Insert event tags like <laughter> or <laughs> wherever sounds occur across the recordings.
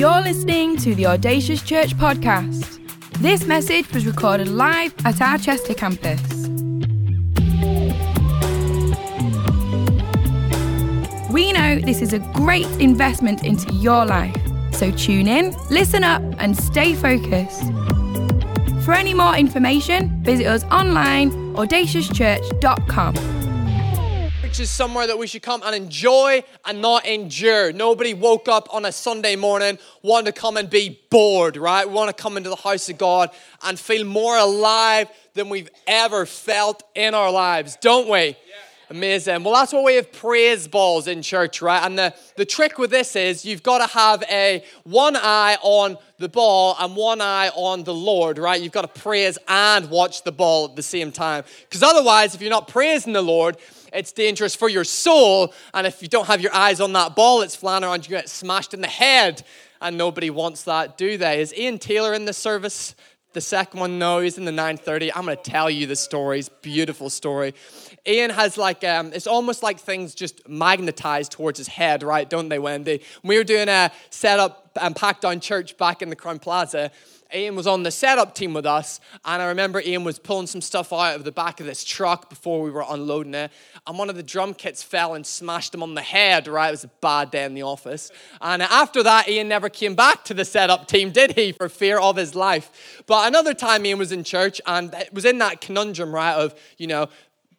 You're listening to the Audacious Church podcast. This message was recorded live at our Chester campus. We know this is a great investment into your life, so tune in, listen up, and stay focused. For any more information, visit us online audaciouschurch.com is somewhere that we should come and enjoy and not endure. Nobody woke up on a Sunday morning wanting to come and be bored, right? We want to come into the house of God and feel more alive than we've ever felt in our lives, don't we? Yeah. Amazing. Well, that's why we have praise balls in church, right? And the, the trick with this is you've got to have a one eye on the ball and one eye on the Lord, right? You've got to praise and watch the ball at the same time. Because otherwise, if you're not praising the Lord, it's dangerous for your soul. And if you don't have your eyes on that ball it's flying around, you get smashed in the head. And nobody wants that, do they? Is Ian Taylor in the service? The second one, no, he's in the 9:30. I'm going to tell you the story. It's beautiful story. Ian has like um, it's almost like things just magnetized towards his head, right? Don't they, Wendy? we were doing a setup and packed down church back in the Crowne Plaza, Ian was on the setup team with us, and I remember Ian was pulling some stuff out of the back of this truck before we were unloading it, and one of the drum kits fell and smashed him on the head, right? It was a bad day in the office. And after that, Ian never came back to the setup team, did he, for fear of his life? But another time, Ian was in church, and it was in that conundrum, right, of, you know,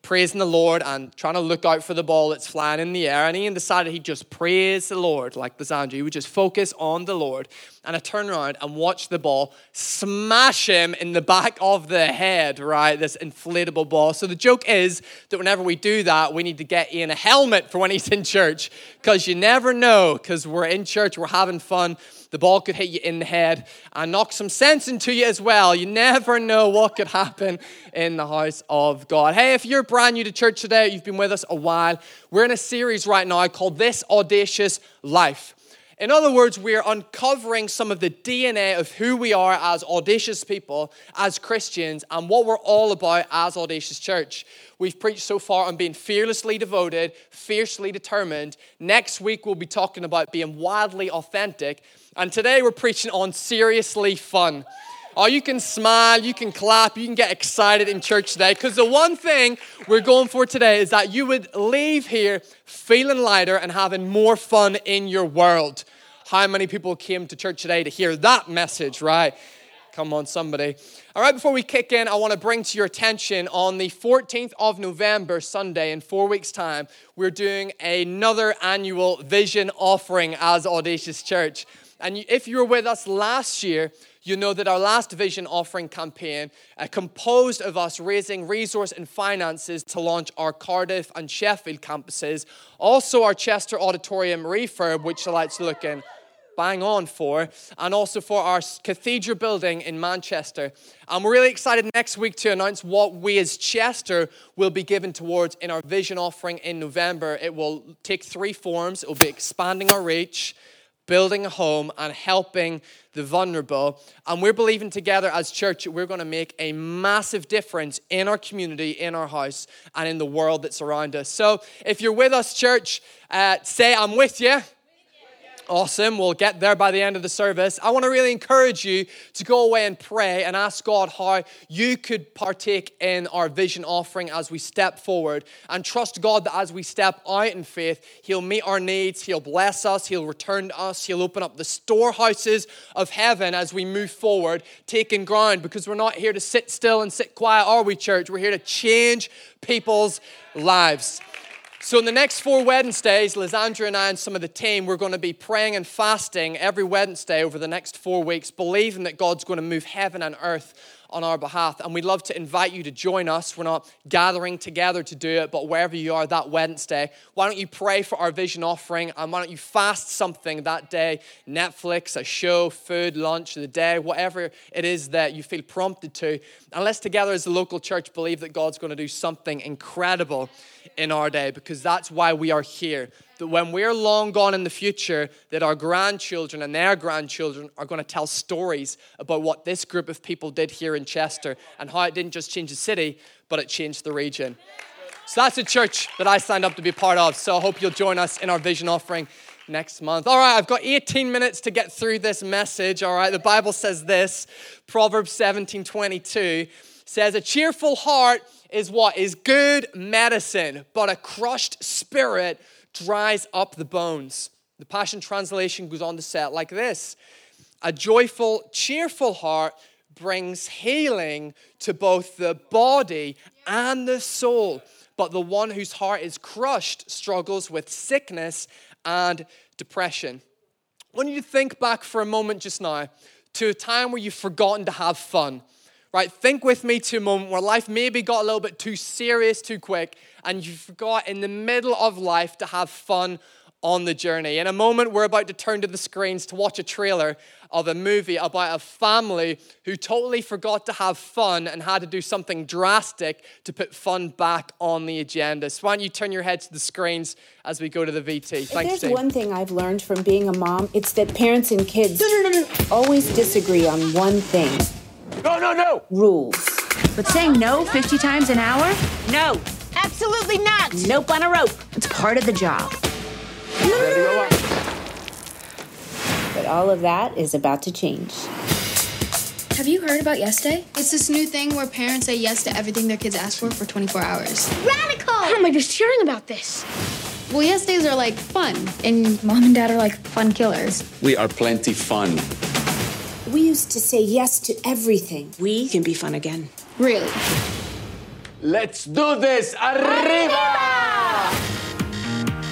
praising the Lord and trying to look out for the ball that's flying in the air. And Ian decided he'd just praise the Lord like Lysandra. He would just focus on the Lord. And I turn around and watch the ball smash him in the back of the head, right? This inflatable ball. So the joke is that whenever we do that, we need to get Ian a helmet for when he's in church because you never know because we're in church, we're having fun the ball could hit you in the head and knock some sense into you as well. You never know what could happen in the house of God. Hey, if you're brand new to church today, you've been with us a while, we're in a series right now called This Audacious Life. In other words, we're uncovering some of the DNA of who we are as audacious people, as Christians, and what we're all about as Audacious Church. We've preached so far on being fearlessly devoted, fiercely determined. Next week, we'll be talking about being wildly authentic. And today, we're preaching on seriously fun. Oh, you can smile, you can clap, you can get excited in church today. Because the one thing we're going for today is that you would leave here feeling lighter and having more fun in your world. How many people came to church today to hear that message, right? Come on, somebody. All right, before we kick in, I want to bring to your attention on the 14th of November, Sunday, in four weeks' time, we're doing another annual vision offering as Audacious Church. And if you were with us last year, you know that our last vision offering campaign, uh, composed of us raising resource and finances to launch our Cardiff and Sheffield campuses, also our Chester Auditorium refurb, which the lights looking bang on for, and also for our cathedral building in Manchester. We're really excited next week to announce what we as Chester will be given towards in our vision offering in November. It will take three forms it will be expanding our reach, building a home, and helping the vulnerable. And we're believing together as church we're going to make a massive difference in our community, in our house, and in the world that's around us. So if you're with us, church, uh, say, I'm with you. Awesome. We'll get there by the end of the service. I want to really encourage you to go away and pray and ask God how you could partake in our vision offering as we step forward and trust God that as we step out in faith, He'll meet our needs, He'll bless us, He'll return to us, He'll open up the storehouses of heaven as we move forward, taking ground because we're not here to sit still and sit quiet, are we, church? We're here to change people's lives. So, in the next four Wednesdays, Lysandra and I and some of the team, we're going to be praying and fasting every Wednesday over the next four weeks, believing that God's going to move heaven and earth on our behalf. And we'd love to invite you to join us. We're not gathering together to do it, but wherever you are that Wednesday, why don't you pray for our vision offering and why don't you fast something that day? Netflix, a show, food, lunch, the day, whatever it is that you feel prompted to. And let's together as a local church believe that God's going to do something incredible in our day because that's why we are here. That when we're long gone in the future, that our grandchildren and their grandchildren are going to tell stories about what this group of people did here in Chester and how it didn't just change the city, but it changed the region. So that's a church that I signed up to be part of. So I hope you'll join us in our vision offering next month. All right, I've got 18 minutes to get through this message. All right, the Bible says this Proverbs 17 22 says, A cheerful heart is what? Is good medicine, but a crushed spirit dries up the bones. The Passion Translation goes on to say it like this A joyful, cheerful heart brings healing to both the body and the soul. But the one whose heart is crushed struggles with sickness and depression. I want you to think back for a moment just now to a time where you've forgotten to have fun. Right? Think with me to a moment where life maybe got a little bit too serious too quick, and you forgot in the middle of life to have fun on the journey. In a moment, we're about to turn to the screens to watch a trailer of a movie about a family who totally forgot to have fun and had to do something drastic to put fun back on the agenda. So, why don't you turn your head to the screens as we go to the VT? Thanks, There's one thing I've learned from being a mom it's that parents and kids no, no, no, always disagree on one thing. No, no, no! Rules. But saying no 50 times an hour? No, absolutely not. Nope on a rope. It's part of the job. But all of that is about to change. Have you heard about Yes Day? It's this new thing where parents say yes to everything their kids ask for for 24 hours. Radical! How am I just hearing about this? Well, yes days are like fun, and mom and dad are like fun killers. We are plenty fun. We used to say yes to everything. We can be fun again. Really? Let's do this! Arriba!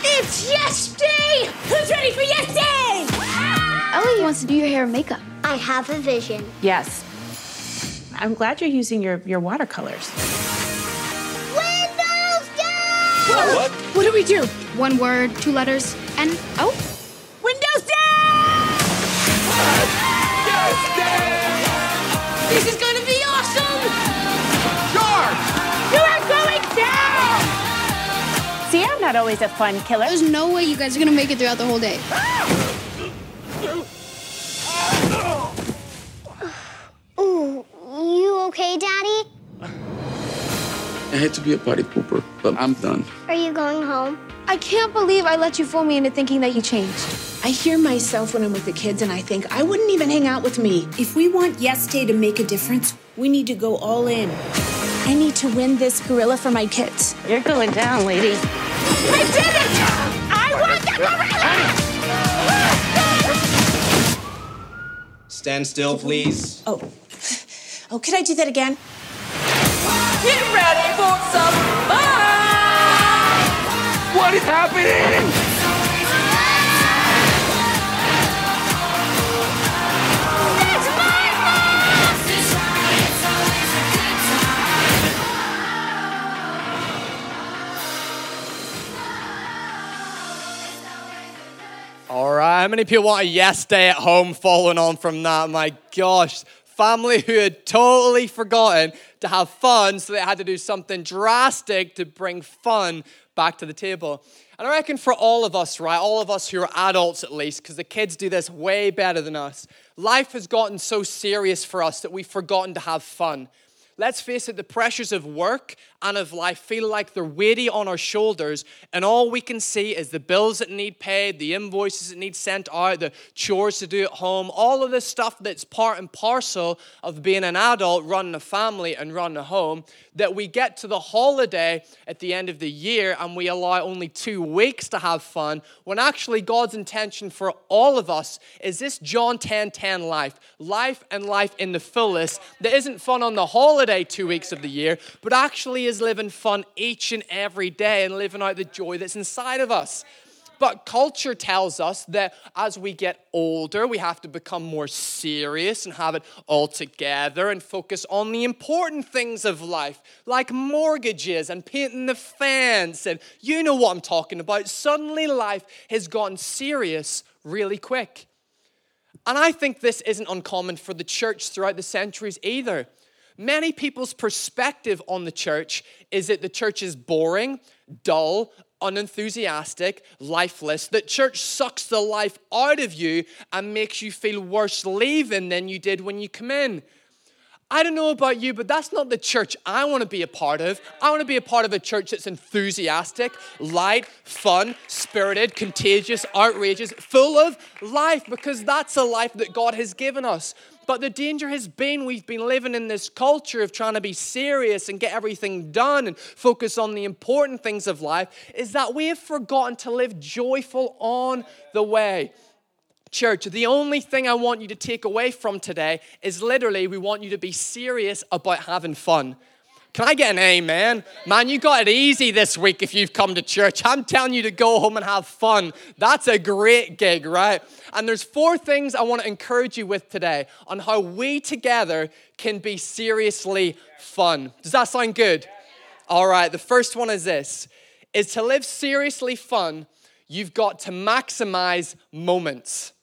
It's Yes Day! Who's ready for Yes Day? Ah! Ellie wants to do your hair and makeup. I have a vision. Yes. I'm glad you're using your, your watercolors. Windows down! What? what? What do we do? One word, two letters, and oh. Not always a fun killer. There's no way you guys are gonna make it throughout the whole day. Ooh, you okay, Daddy? I hate to be a party pooper, but I'm done. Are you going home? I can't believe I let you fool me into thinking that you changed. I hear myself when I'm with the kids and I think I wouldn't even hang out with me. If we want Yes Day to make a difference, we need to go all in. I need to win this gorilla for my kids. You're going down, lady. I did it! I won the gorilla! Stand still, please. Oh. Oh, could I do that again? Get ready for some fun! What is happening? How many people want a yes day at home following on from that? My gosh, family who had totally forgotten to have fun, so they had to do something drastic to bring fun back to the table. And I reckon for all of us, right, all of us who are adults at least, because the kids do this way better than us, life has gotten so serious for us that we've forgotten to have fun. Let's face it, the pressures of work and of life feel like they're weighty on our shoulders, and all we can see is the bills that need paid, the invoices that need sent out, the chores to do at home, all of this stuff that's part and parcel of being an adult, running a family, and running a home. That we get to the holiday at the end of the year and we allow only two weeks to have fun, when actually God's intention for all of us is this John 10 10 life, life and life in the fullest, that isn't fun on the holiday two weeks of the year, but actually is living fun each and every day and living out the joy that's inside of us. But culture tells us that as we get older, we have to become more serious and have it all together and focus on the important things of life, like mortgages and painting the fence. And you know what I'm talking about. Suddenly, life has gotten serious really quick. And I think this isn't uncommon for the church throughout the centuries either. Many people's perspective on the church is that the church is boring, dull, unenthusiastic, lifeless, that church sucks the life out of you and makes you feel worse leaving than you did when you come in. I don't know about you, but that's not the church I want to be a part of. I want to be a part of a church that's enthusiastic, light, fun, spirited, contagious, outrageous, full of life, because that's a life that God has given us. But the danger has been we've been living in this culture of trying to be serious and get everything done and focus on the important things of life, is that we have forgotten to live joyful on the way. Church, the only thing I want you to take away from today is literally we want you to be serious about having fun. Can I get an amen? Man, you got it easy this week if you've come to church. I'm telling you to go home and have fun. That's a great gig, right? And there's four things I want to encourage you with today on how we together can be seriously fun. Does that sound good? All right, the first one is this is to live seriously fun, you've got to maximize moments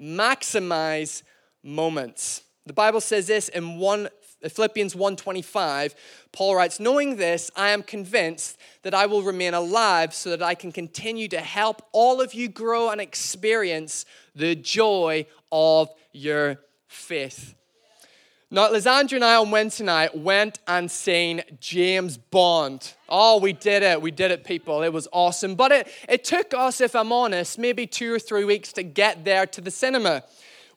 maximize moments. The Bible says this in 1 Philippians 1:25, Paul writes, "Knowing this, I am convinced that I will remain alive so that I can continue to help all of you grow and experience the joy of your faith." Now, Lysandra and I on Wednesday night went and seen James Bond. Oh, we did it. We did it, people. It was awesome. But it, it took us, if I'm honest, maybe two or three weeks to get there to the cinema.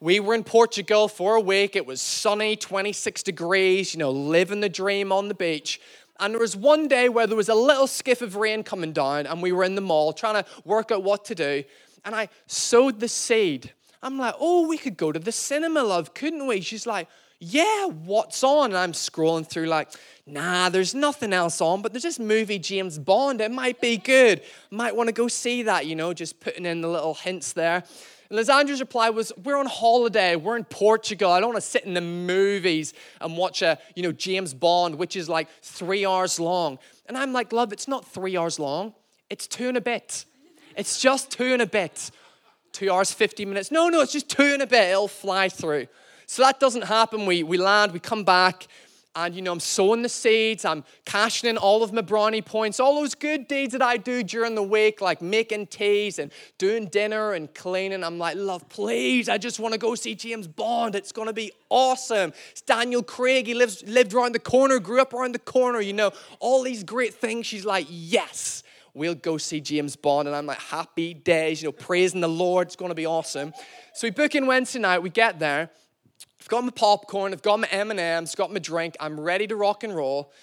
We were in Portugal for a week. It was sunny, 26 degrees, you know, living the dream on the beach. And there was one day where there was a little skiff of rain coming down, and we were in the mall trying to work out what to do. And I sowed the seed. I'm like, oh, we could go to the cinema, love, couldn't we? She's like, yeah, what's on? And I'm scrolling through like, nah, there's nothing else on, but there's this movie, James Bond. It might be good. Might want to go see that, you know, just putting in the little hints there. And reply was, we're on holiday. We're in Portugal. I don't want to sit in the movies and watch a, you know, James Bond, which is like three hours long. And I'm like, love, it's not three hours long. It's two and a bit. It's just two and a bit. Two hours, 50 minutes. No, no, it's just two and a bit. It'll fly through. So that doesn't happen. We, we land, we come back, and you know, I'm sowing the seeds, I'm cashing in all of my brownie points, all those good deeds that I do during the week, like making teas and doing dinner and cleaning. I'm like, love, please, I just want to go see James Bond. It's gonna be awesome. It's Daniel Craig, he lives lived around the corner, grew up around the corner, you know, all these great things. She's like, yes. We'll go see James Bond, and I'm like, happy days, you know, praising the Lord. It's going to be awesome. So we book in Wednesday night. We get there, I've got my popcorn, I've got my M&Ms, got my drink, I'm ready to rock and roll.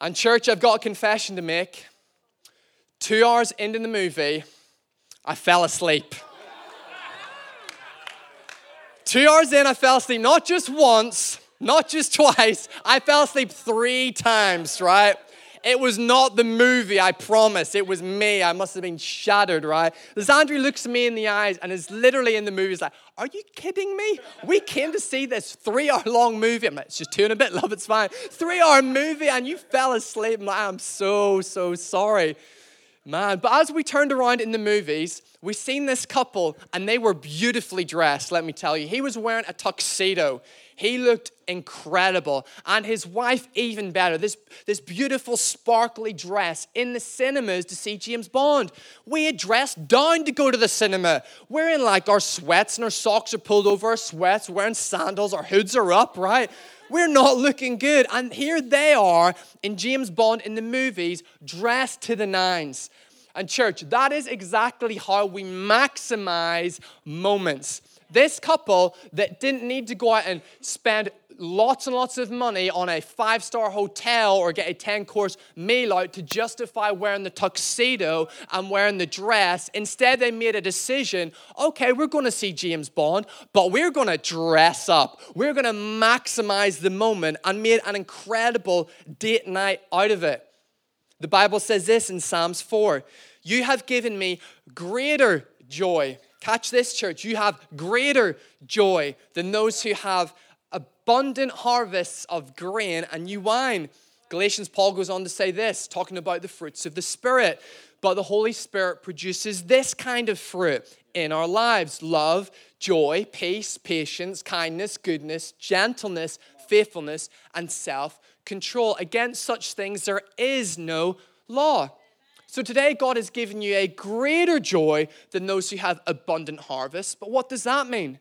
And church, I've got a confession to make. Two hours into the movie, I fell asleep. Two hours in, I fell asleep, not just once, not just <laughs> twice, I fell asleep three times, right? It was not the movie, I promise. It was me. I must have been shattered, right? Lysandra looks me in the eyes and is literally in the movie. He's like, Are you kidding me? We came to see this three hour long movie. I'm like, It's just two and a bit, love, it's fine. Three hour movie and you fell asleep. I'm like, I'm so, so sorry. Man, but as we turned around in the movies, we seen this couple and they were beautifully dressed, let me tell you. He was wearing a tuxedo. He looked incredible. And his wife, even better. This, this beautiful, sparkly dress in the cinemas to see James Bond. We had dressed down to go to the cinema. We're in like our sweats and our socks are pulled over our sweats, wearing sandals, our hoods are up, right? We're not looking good. And here they are in James Bond in the movies, dressed to the nines. And, church, that is exactly how we maximize moments. This couple that didn't need to go out and spend lots and lots of money on a five star hotel or get a 10 course meal out to justify wearing the tuxedo and wearing the dress. Instead, they made a decision okay, we're going to see James Bond, but we're going to dress up. We're going to maximize the moment and made an incredible date night out of it. The Bible says this in Psalms 4 You have given me greater joy Catch this, church. You have greater joy than those who have abundant harvests of grain and new wine. Galatians, Paul goes on to say this, talking about the fruits of the Spirit. But the Holy Spirit produces this kind of fruit in our lives love, joy, peace, patience, kindness, goodness, gentleness, faithfulness, and self control. Against such things, there is no law. So today, God has given you a greater joy than those who have abundant harvest. But what does that mean?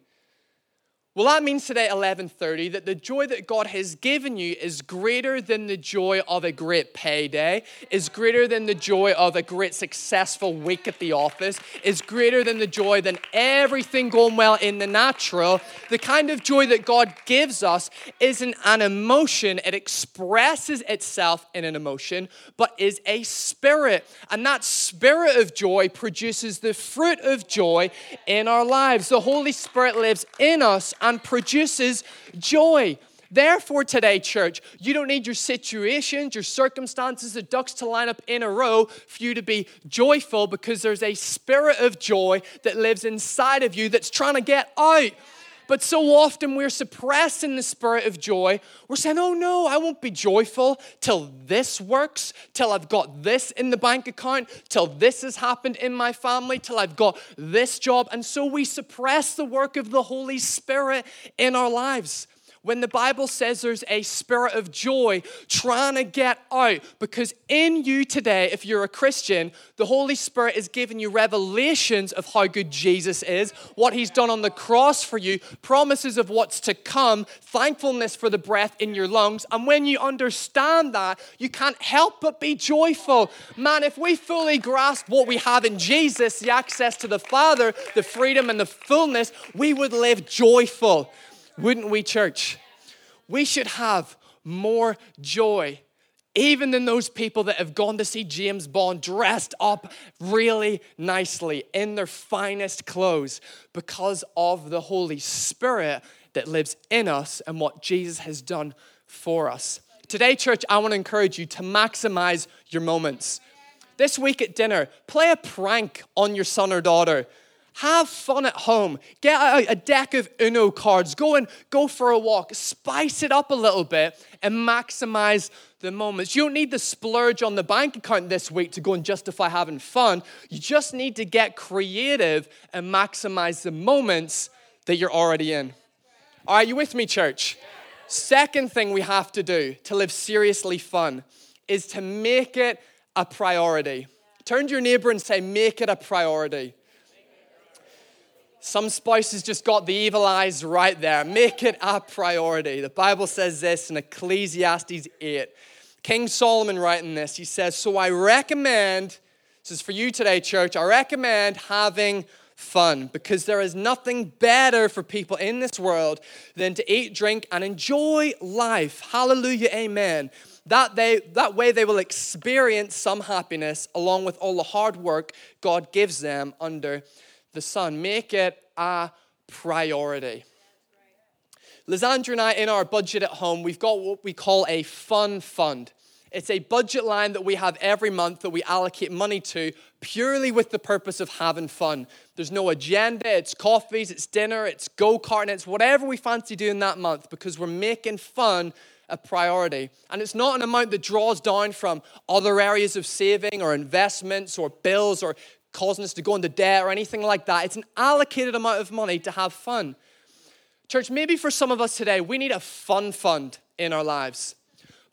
Well, that means today, 11:30, that the joy that God has given you is greater than the joy of a great payday, is greater than the joy of a great successful week at the office, is greater than the joy than everything going well in the natural. The kind of joy that God gives us isn't an emotion; it expresses itself in an emotion, but is a spirit, and that spirit of joy produces the fruit of joy in our lives. The Holy Spirit lives in us and produces joy. Therefore, today, church, you don't need your situations, your circumstances, the ducks to line up in a row for you to be joyful because there's a spirit of joy that lives inside of you that's trying to get out. But so often we're suppressing the spirit of joy. We're saying, oh no, I won't be joyful till this works, till I've got this in the bank account, till this has happened in my family, till I've got this job. And so we suppress the work of the Holy Spirit in our lives when the Bible says there's a spirit of joy trying to get out. Because in you today, if you're a Christian, the Holy Spirit is giving you revelations of how good Jesus is, what he's done on the cross for you, promises of what's to come, thankfulness for the breath in your lungs. And when you understand that, you can't help but be joyful. Man, if we fully grasp what we have in Jesus, the access to the Father, the freedom and the fullness, we would live joyful. Wouldn't we, church? We should have more joy, even than those people that have gone to see James Bond dressed up really nicely in their finest clothes because of the Holy Spirit that lives in us and what Jesus has done for us. Today, church, I want to encourage you to maximize your moments. This week at dinner, play a prank on your son or daughter. Have fun at home. Get out a deck of Uno cards. Go and go for a walk. Spice it up a little bit and maximize the moments. You don't need the splurge on the bank account this week to go and justify having fun. You just need to get creative and maximize the moments that you're already in. Are you with me, church? Second thing we have to do to live seriously fun is to make it a priority. Turn to your neighbor and say, Make it a priority. Some spouses just got the evil eyes right there. Make it a priority. The Bible says this in Ecclesiastes 8. King Solomon writing this, he says, So I recommend, this is for you today, church, I recommend having fun because there is nothing better for people in this world than to eat, drink, and enjoy life. Hallelujah, amen. That, they, that way they will experience some happiness along with all the hard work God gives them under the sun. Make it a priority. Lysandra and I, in our budget at home, we've got what we call a fun fund. It's a budget line that we have every month that we allocate money to purely with the purpose of having fun. There's no agenda, it's coffees, it's dinner, it's go karting, it's whatever we fancy doing that month because we're making fun a priority. And it's not an amount that draws down from other areas of saving or investments or bills or causing us to go into debt or anything like that. It's an allocated amount of money to have fun. Church, maybe for some of us today, we need a fun fund in our lives.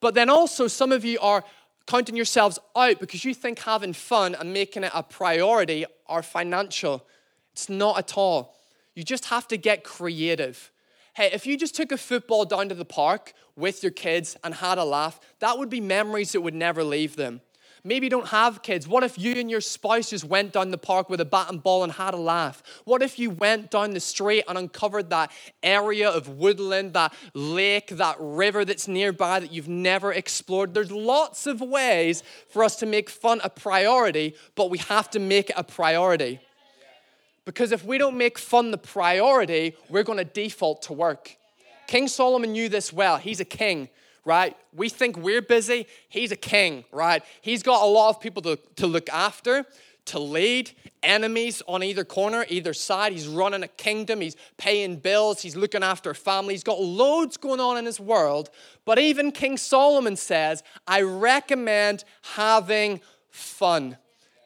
But then also, some of you are counting yourselves out because you think having fun and making it a priority are financial. It's not at all. You just have to get creative. Hey, if you just took a football down to the park with your kids and had a laugh, that would be memories that would never leave them. Maybe you don't have kids. What if you and your spouse just went down the park with a bat and ball and had a laugh? What if you went down the street and uncovered that area of woodland, that lake, that river that's nearby that you've never explored? There's lots of ways for us to make fun a priority, but we have to make it a priority. Because if we don't make fun the priority, we're going to default to work. King Solomon knew this well. He's a king right? We think we're busy. He's a king, right? He's got a lot of people to, to look after, to lead, enemies on either corner, either side. He's running a kingdom. He's paying bills. He's looking after a family. He's got loads going on in his world. But even King Solomon says, I recommend having fun.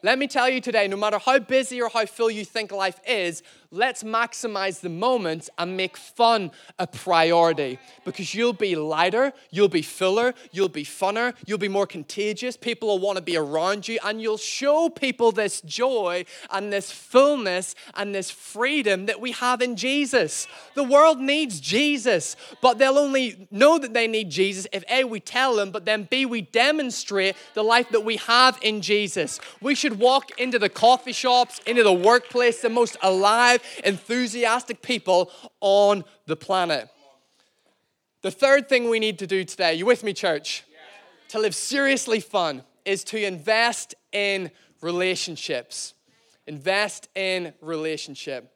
Let me tell you today no matter how busy or how full you think life is, Let's maximize the moment and make fun a priority because you'll be lighter, you'll be fuller, you'll be funner, you'll be more contagious. People will want to be around you, and you'll show people this joy and this fullness and this freedom that we have in Jesus. The world needs Jesus, but they'll only know that they need Jesus if A, we tell them, but then B, we demonstrate the life that we have in Jesus. We should walk into the coffee shops, into the workplace, the most alive, enthusiastic people on the planet. The third thing we need to do today, you with me, church? To live seriously fun is to invest in relationships. Invest in relationship.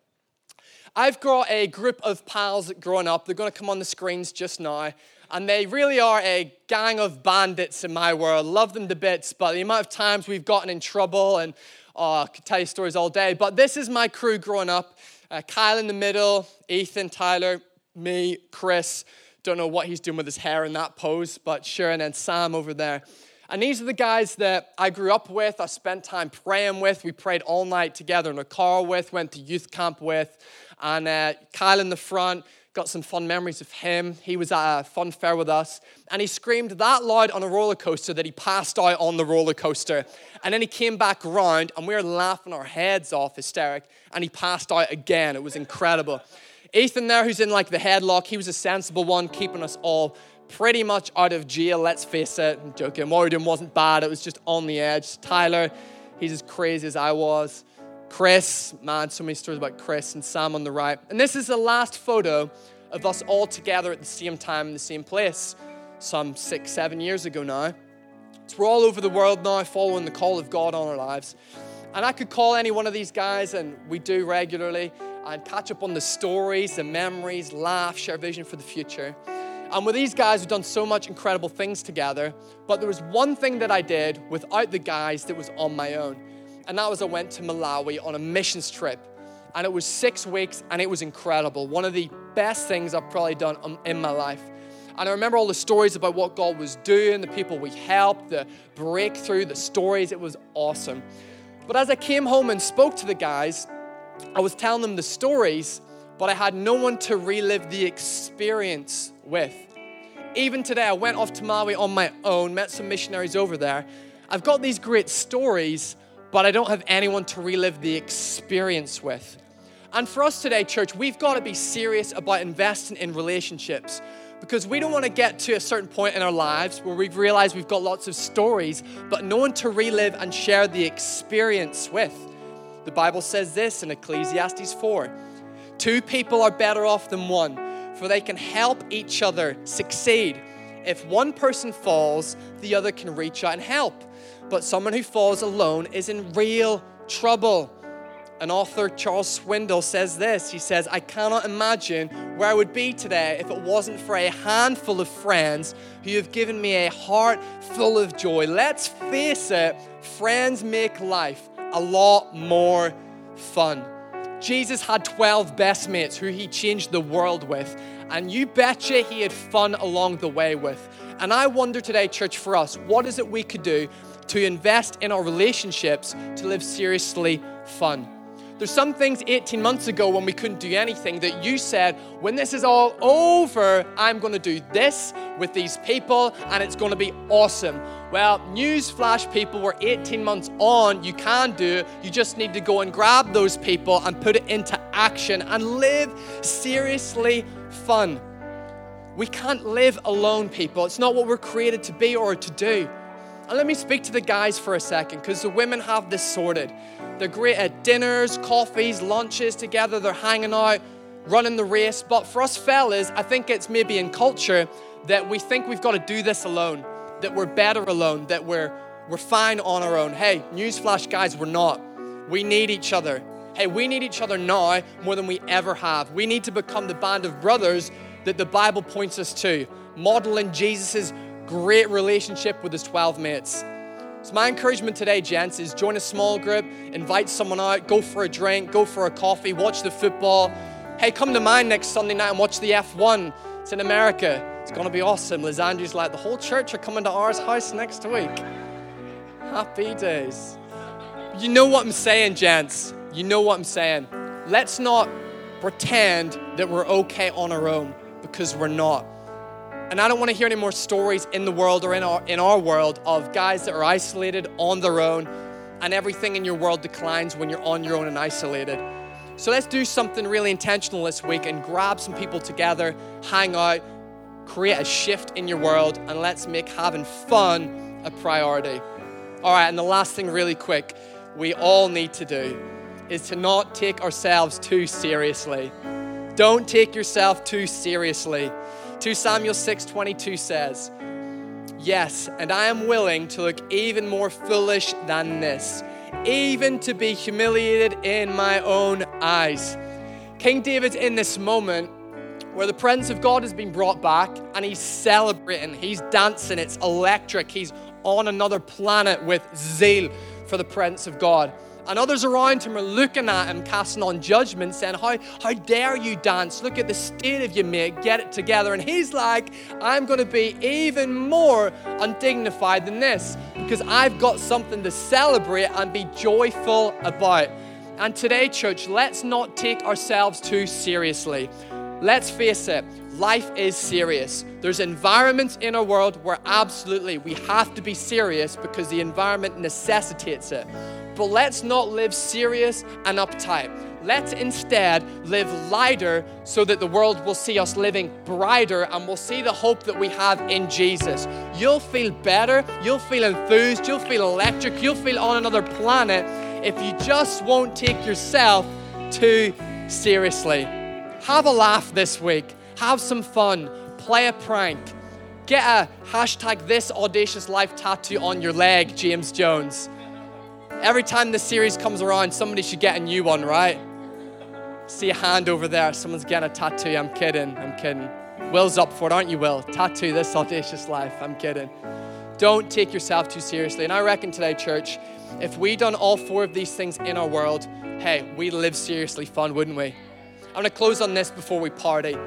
I've got a group of pals growing up. They're going to come on the screens just now. And they really are a gang of bandits in my world. Love them to bits, but the amount of times we've gotten in trouble and oh, I could tell you stories all day. But this is my crew growing up uh, Kyle in the middle, Ethan, Tyler, me, Chris. Don't know what he's doing with his hair in that pose, but sure. And then Sam over there. And these are the guys that I grew up with, I spent time praying with. We prayed all night together in a car with, went to youth camp with. And uh, Kyle in the front, got some fun memories of him. He was at a fun fair with us, and he screamed that loud on a roller coaster that he passed out on the roller coaster. And then he came back around, and we were laughing our heads off, hysteric, and he passed out again. It was incredible. Ethan, there, who's in like the headlock, he was a sensible one, keeping us all pretty much out of jail, let's face it. I'm joking. What we wasn't bad, it was just on the edge. Tyler, he's as crazy as I was. Chris, man, so many stories about Chris and Sam on the right. And this is the last photo of us all together at the same time in the same place, some six, seven years ago now. So we're all over the world now following the call of God on our lives. And I could call any one of these guys, and we do regularly, and catch up on the stories, the memories, laugh, share vision for the future. And with these guys, we've done so much incredible things together. But there was one thing that I did without the guys that was on my own and that was I went to Malawi on a missions trip. And it was six weeks, and it was incredible. One of the best things I've probably done um, in my life. And I remember all the stories about what God was doing, the people we helped, the breakthrough, the stories. It was awesome. But as I came home and spoke to the guys, I was telling them the stories, but I had no one to relive the experience with. Even today, I went off to Malawi on my own, met some missionaries over there. I've got these great stories, but I don't have anyone to relive the experience with. And for us today, church, we've got to be serious about investing in relationships because we don't want to get to a certain point in our lives where we've realized we've got lots of stories, but no one to relive and share the experience with. The Bible says this in Ecclesiastes 4 Two people are better off than one, for they can help each other succeed. If one person falls, the other can reach out and help but someone who falls alone is in real trouble. An author, Charles Swindoll, says this. He says, I cannot imagine where I would be today if it wasn't for a handful of friends who have given me a heart full of joy. Let's face it, friends make life a lot more fun. Jesus had 12 best mates who he changed the world with, and you betcha he had fun along the way with. And I wonder today, church, for us, what is it we could do to invest in our relationships to live seriously fun. There's some things 18 months ago when we couldn't do anything that you said, when this is all over, I'm going to do this with these people and it's going to be awesome. Well, newsflash, people, we're 18 months on. You can do it. You just need to go and grab those people and put it into action and live seriously fun. We can't live alone, people. It's not what we're created to be or to do. And let me speak to the guys for a second because the women have this sorted. They're great at dinners, coffees, lunches together, they're hanging out, running the race. But for us fellas, I think it's maybe in culture that we think we've got to do this alone, that we're better alone, that we're, we're fine on our own. Hey, newsflash, guys, we're not. We need each other. Hey, we need each other now more than we ever have. We need to become the band of brothers that the Bible points us to, modeling Jesus' great relationship with his 12 mates. So, my encouragement today, gents, is join a small group, invite someone out, go for a drink, go for a coffee, watch the football. Hey, come to mine next Sunday night and watch the F1. It's in America. It's going to be awesome. Lysandra's like, the whole church are coming to ours house next week. Happy days. You know what I'm saying, gents. You know what I'm saying. let's not pretend that we're okay on our own because we're not. And I don't want to hear any more stories in the world or in our, in our world of guys that are isolated on their own and everything in your world declines when you're on your own and isolated. So let's do something really intentional this week and grab some people together, hang out, create a shift in your world, and let's make having fun a priority. All right, and the last thing, really quick, we all need to do is to not take ourselves too seriously. Don't take yourself too seriously. 2 Samuel 6:22 says, "Yes, and I am willing to look even more foolish than this, even to be humiliated in my own eyes." King David's in this moment where the presence of God has been brought back and he's celebrating, he's dancing, it's electric, he's on another planet with zeal for the presence of God. And others around him are looking at him, casting on judgment, saying, How, how dare you dance? Look at the state of you, mate. Get it together. And he's like, I'm going to be even more undignified than this because I've got something to celebrate and be joyful about. And today, church, let's not take ourselves too seriously. Let's face it, life is serious. There's environments in our world where absolutely we have to be serious because the environment necessitates it. But let's not live serious and uptight. Let's instead live lighter so that the world will see us living brighter and will see the hope that we have in Jesus. You'll feel better, you'll feel enthused, you'll feel electric, you'll feel on another planet if you just won't take yourself too seriously. Have a laugh this week, have some fun, play a prank. Get a hashtag this audacious life tattoo on your leg, James Jones. Every time this series comes around, somebody should get a new one, right? See a hand over there. Someone's getting a tattoo. I'm kidding. I'm kidding. Will's up for it, aren't you, Will? Tattoo this audacious life. I'm kidding. Don't take yourself too seriously. And I reckon today, church, if we done all four of these things in our world, hey, we live seriously fun, wouldn't we? I'm going to close on this before we party.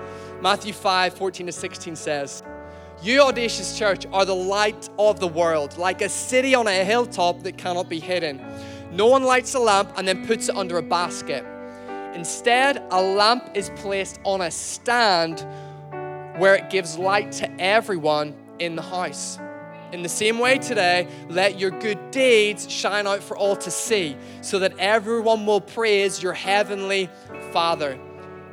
Matthew 5 14 to 16 says, You, audacious church, are the light of the world, like a city on a hilltop that cannot be hidden. No one lights a lamp and then puts it under a basket. Instead, a lamp is placed on a stand where it gives light to everyone in the house. In the same way today, let your good deeds shine out for all to see, so that everyone will praise your heavenly Father.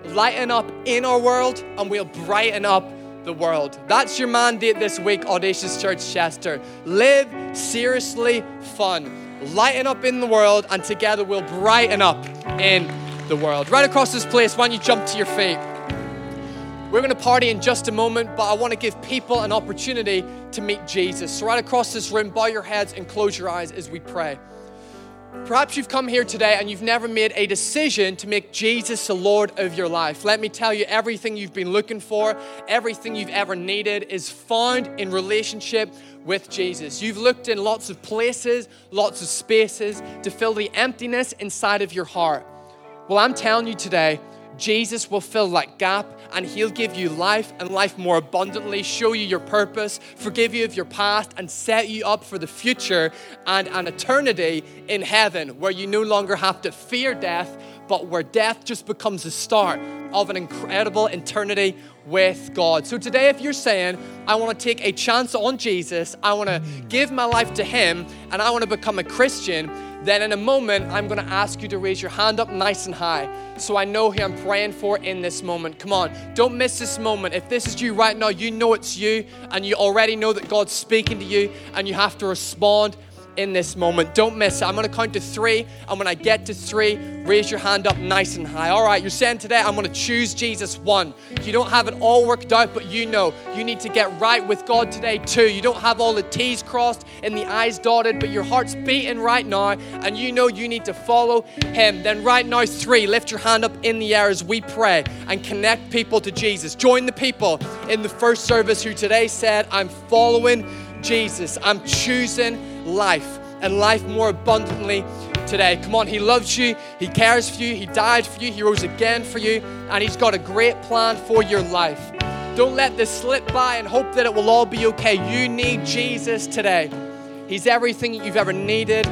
Lighten up in our world, and we'll brighten up the world. That's your mandate this week, Audacious Church Chester. Live seriously fun. Lighten up in the world, and together we'll brighten up in the world. Right across this place, why don't you jump to your feet? We're going to party in just a moment, but I want to give people an opportunity to meet Jesus. So, right across this room, bow your heads and close your eyes as we pray. Perhaps you've come here today and you've never made a decision to make Jesus the Lord of your life. Let me tell you, everything you've been looking for, everything you've ever needed is found in relationship with Jesus. You've looked in lots of places, lots of spaces to fill the emptiness inside of your heart. Well, I'm telling you today, Jesus will fill that gap and He'll give you life and life more abundantly, show you your purpose, forgive you of your past, and set you up for the future and an eternity in heaven where you no longer have to fear death, but where death just becomes the start of an incredible eternity with God. So today, if you're saying, I want to take a chance on Jesus, I want to give my life to Him, and I want to become a Christian, then in a moment, I'm going to ask you to raise your hand up nice and high so I know who I'm praying for in this moment. Come on, don't miss this moment. If this is you right now, you know it's you and you already know that God's speaking to you and you have to respond in this moment. Don't miss it. I'm going to count to three. And when I get to three, raise your hand up nice and high. All right, you're saying today, I'm going to choose Jesus one. You don't have it all worked out, but you know you need to get right with God today too. You don't have all the T's crossed and the I's dotted, but your heart's beating right now and you know you need to follow Him. Then, right now, three, lift your hand up in the air as we pray and connect people to Jesus. Join the people in the first service who today said, I'm following Jesus. I'm choosing life and life more abundantly today. Come on, He loves you, He cares for you, He died for you, He rose again for you, and He's got a great plan for your life. Don't let this slip by and hope that it will all be okay. You need Jesus today. He's everything you've ever needed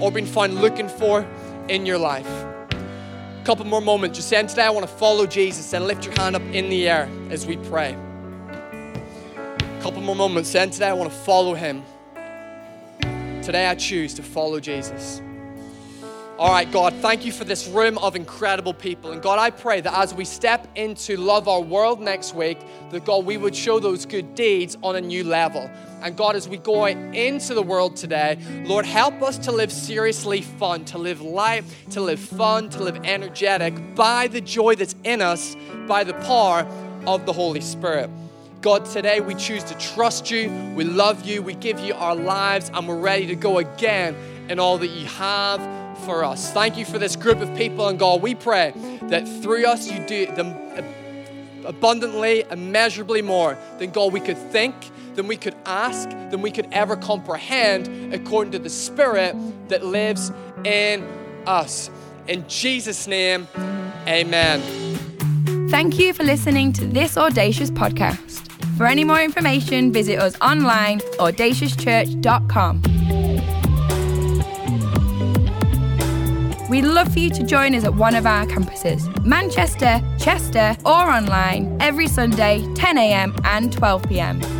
or been found looking for in your life. A couple more moments. Just saying today I want to follow Jesus and lift your hand up in the air as we pray. A couple more moments. Saying today I want to follow him. Today I choose to follow Jesus. All right, God, thank you for this room of incredible people. And God, I pray that as we step into Love Our World next week, that God, we would show those good deeds on a new level. And God, as we go into the world today, Lord, help us to live seriously fun, to live light, to live fun, to live energetic by the joy that's in us, by the power of the Holy Spirit. God, today we choose to trust you, we love you, we give you our lives, and we're ready to go again in all that you have for us. Thank you for this group of people, and God, we pray that through us you do them uh, abundantly, immeasurably more than God we could think, than we could ask, than we could ever comprehend, according to the Spirit that lives in us. In Jesus' name, amen. Thank you for listening to this Audacious podcast. For any more information, visit us online, at audaciouschurch.com. We'd love for you to join us at one of our campuses Manchester, Chester, or online every Sunday, 10am and 12pm.